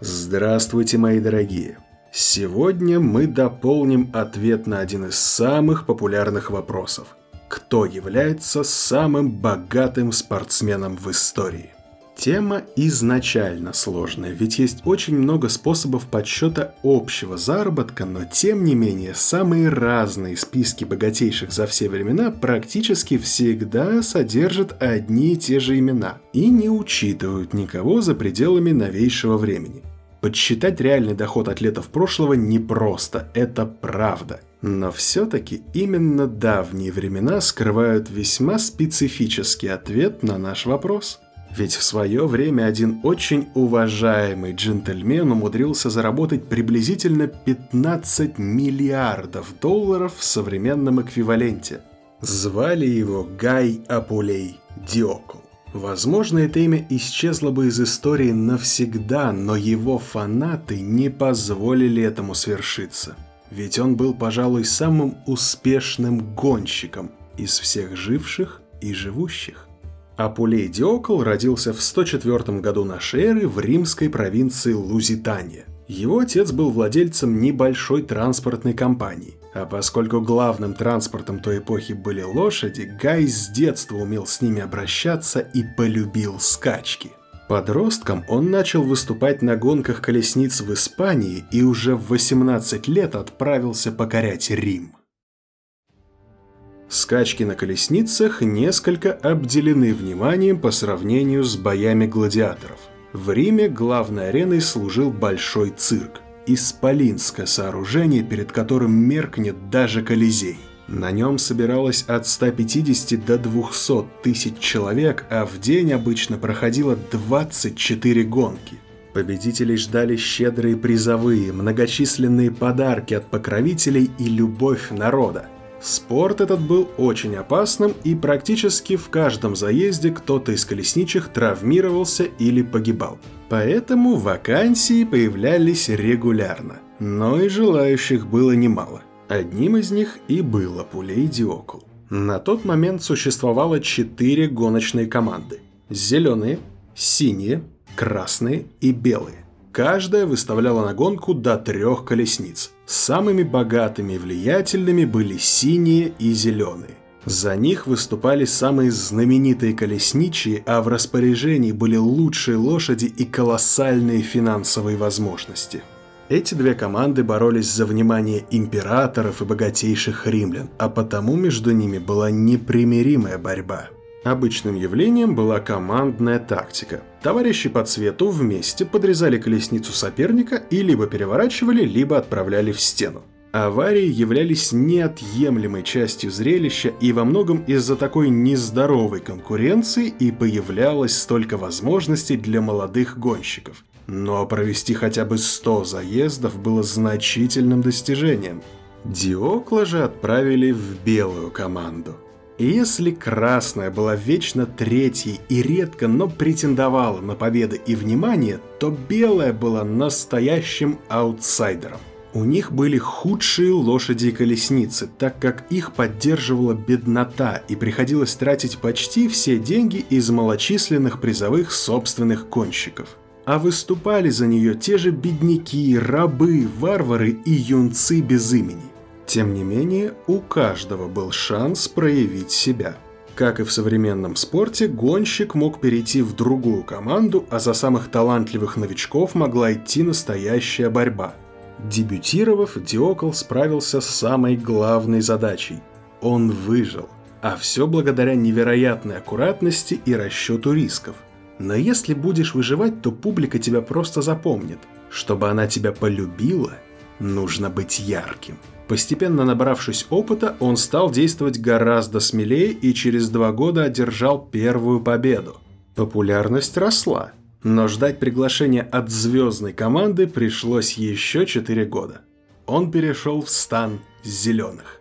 Здравствуйте, мои дорогие! Сегодня мы дополним ответ на один из самых популярных вопросов. Кто является самым богатым спортсменом в истории? Тема изначально сложная, ведь есть очень много способов подсчета общего заработка, но тем не менее самые разные списки богатейших за все времена практически всегда содержат одни и те же имена и не учитывают никого за пределами новейшего времени. Подсчитать реальный доход атлетов прошлого непросто, это правда. Но все-таки именно давние времена скрывают весьма специфический ответ на наш вопрос – ведь в свое время один очень уважаемый джентльмен умудрился заработать приблизительно 15 миллиардов долларов в современном эквиваленте. Звали его Гай Апулей Диокл. Возможно, это имя исчезло бы из истории навсегда, но его фанаты не позволили этому свершиться. Ведь он был, пожалуй, самым успешным гонщиком из всех живших и живущих. Апулей Диокл родился в 104 году нашей эры в римской провинции Лузитания. Его отец был владельцем небольшой транспортной компании, а поскольку главным транспортом той эпохи были лошади, Гай с детства умел с ними обращаться и полюбил скачки. Подростком он начал выступать на гонках колесниц в Испании и уже в 18 лет отправился покорять Рим. Скачки на колесницах несколько обделены вниманием по сравнению с боями гладиаторов. В Риме главной ареной служил большой цирк. Исполинское сооружение, перед которым меркнет даже Колизей. На нем собиралось от 150 до 200 тысяч человек, а в день обычно проходило 24 гонки. Победителей ждали щедрые призовые, многочисленные подарки от покровителей и любовь народа. Спорт этот был очень опасным, и практически в каждом заезде кто-то из колесничих травмировался или погибал. Поэтому вакансии появлялись регулярно, но и желающих было немало. Одним из них и был Апулей Диокул. На тот момент существовало четыре гоночные команды. Зеленые, синие, красные и белые. Каждая выставляла на гонку до трех колесниц. Самыми богатыми и влиятельными были синие и зеленые. За них выступали самые знаменитые колесничие, а в распоряжении были лучшие лошади и колоссальные финансовые возможности. Эти две команды боролись за внимание императоров и богатейших римлян, а потому между ними была непримиримая борьба – Обычным явлением была командная тактика. Товарищи по цвету вместе подрезали колесницу соперника и либо переворачивали, либо отправляли в стену. Аварии являлись неотъемлемой частью зрелища, и во многом из-за такой нездоровой конкуренции и появлялось столько возможностей для молодых гонщиков. Но провести хотя бы 100 заездов было значительным достижением. Диокла же отправили в белую команду – если красная была вечно третьей и редко, но претендовала на победы и внимание, то белая была настоящим аутсайдером. У них были худшие лошади и колесницы, так как их поддерживала беднота и приходилось тратить почти все деньги из малочисленных призовых собственных конщиков. А выступали за нее те же бедняки, рабы, варвары и юнцы без имени. Тем не менее, у каждого был шанс проявить себя. Как и в современном спорте, гонщик мог перейти в другую команду, а за самых талантливых новичков могла идти настоящая борьба. Дебютировав, Диокл справился с самой главной задачей. Он выжил. А все благодаря невероятной аккуратности и расчету рисков. Но если будешь выживать, то публика тебя просто запомнит. Чтобы она тебя полюбила, нужно быть ярким. Постепенно набравшись опыта, он стал действовать гораздо смелее и через два года одержал первую победу. Популярность росла, но ждать приглашения от звездной команды пришлось еще 4 года. Он перешел в стан зеленых.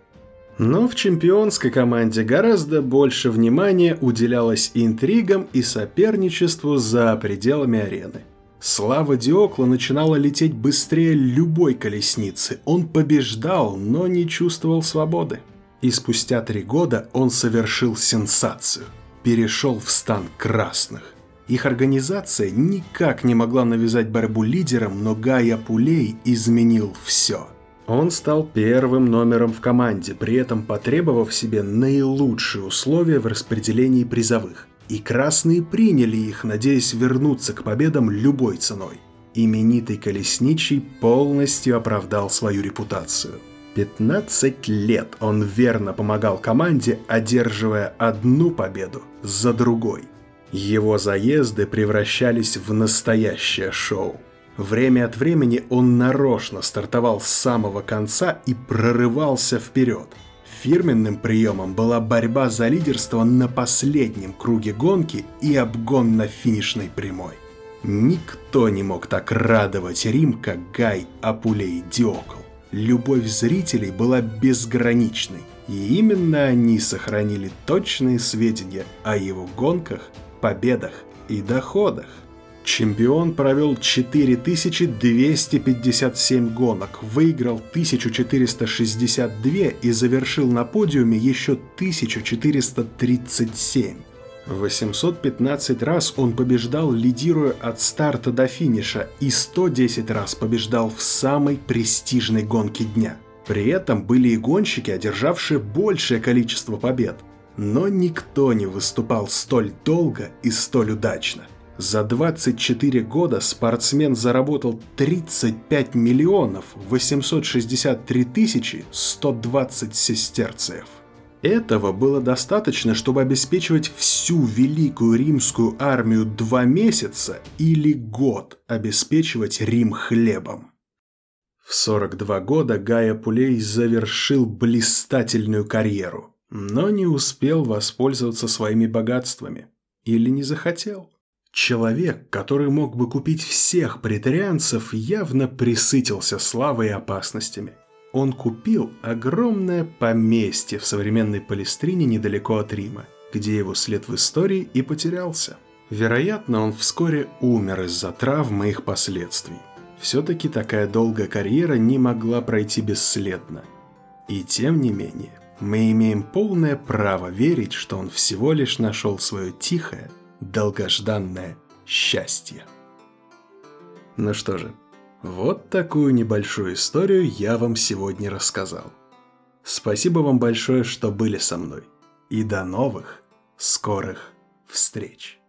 Но в чемпионской команде гораздо больше внимания уделялось интригам и соперничеству за пределами арены – Слава Диокла начинала лететь быстрее любой колесницы. Он побеждал, но не чувствовал свободы. И спустя три года он совершил сенсацию. Перешел в стан красных. Их организация никак не могла навязать борьбу лидерам, но Гай Апулей изменил все. Он стал первым номером в команде, при этом потребовав себе наилучшие условия в распределении призовых. И красные приняли их, надеясь вернуться к победам любой ценой. Именитый колесничий полностью оправдал свою репутацию. 15 лет он верно помогал команде, одерживая одну победу за другой. Его заезды превращались в настоящее шоу. Время от времени он нарочно стартовал с самого конца и прорывался вперед. Фирменным приемом была борьба за лидерство на последнем круге гонки и обгон на финишной прямой. Никто не мог так радовать Рим, как Гай Апулей Диокл. Любовь зрителей была безграничной, и именно они сохранили точные сведения о его гонках, победах и доходах. Чемпион провел 4257 гонок, выиграл 1462 и завершил на подиуме еще 1437. 815 раз он побеждал, лидируя от старта до финиша, и 110 раз побеждал в самой престижной гонке дня. При этом были и гонщики, одержавшие большее количество побед. Но никто не выступал столь долго и столь удачно. За 24 года спортсмен заработал 35 миллионов 863 тысячи 120 сестерцев. Этого было достаточно, чтобы обеспечивать всю Великую Римскую армию два месяца или год обеспечивать Рим хлебом. В 42 года Гая Пулей завершил блистательную карьеру, но не успел воспользоваться своими богатствами. Или не захотел. Человек, который мог бы купить всех претарианцев, явно присытился славой и опасностями. Он купил огромное поместье в современной Палестрине недалеко от Рима, где его след в истории и потерялся. Вероятно, он вскоре умер из-за травмы и их последствий. Все-таки такая долгая карьера не могла пройти бесследно. И тем не менее, мы имеем полное право верить, что он всего лишь нашел свое тихое, долгожданное счастье. Ну что же, вот такую небольшую историю я вам сегодня рассказал. Спасибо вам большое, что были со мной. И до новых, скорых встреч.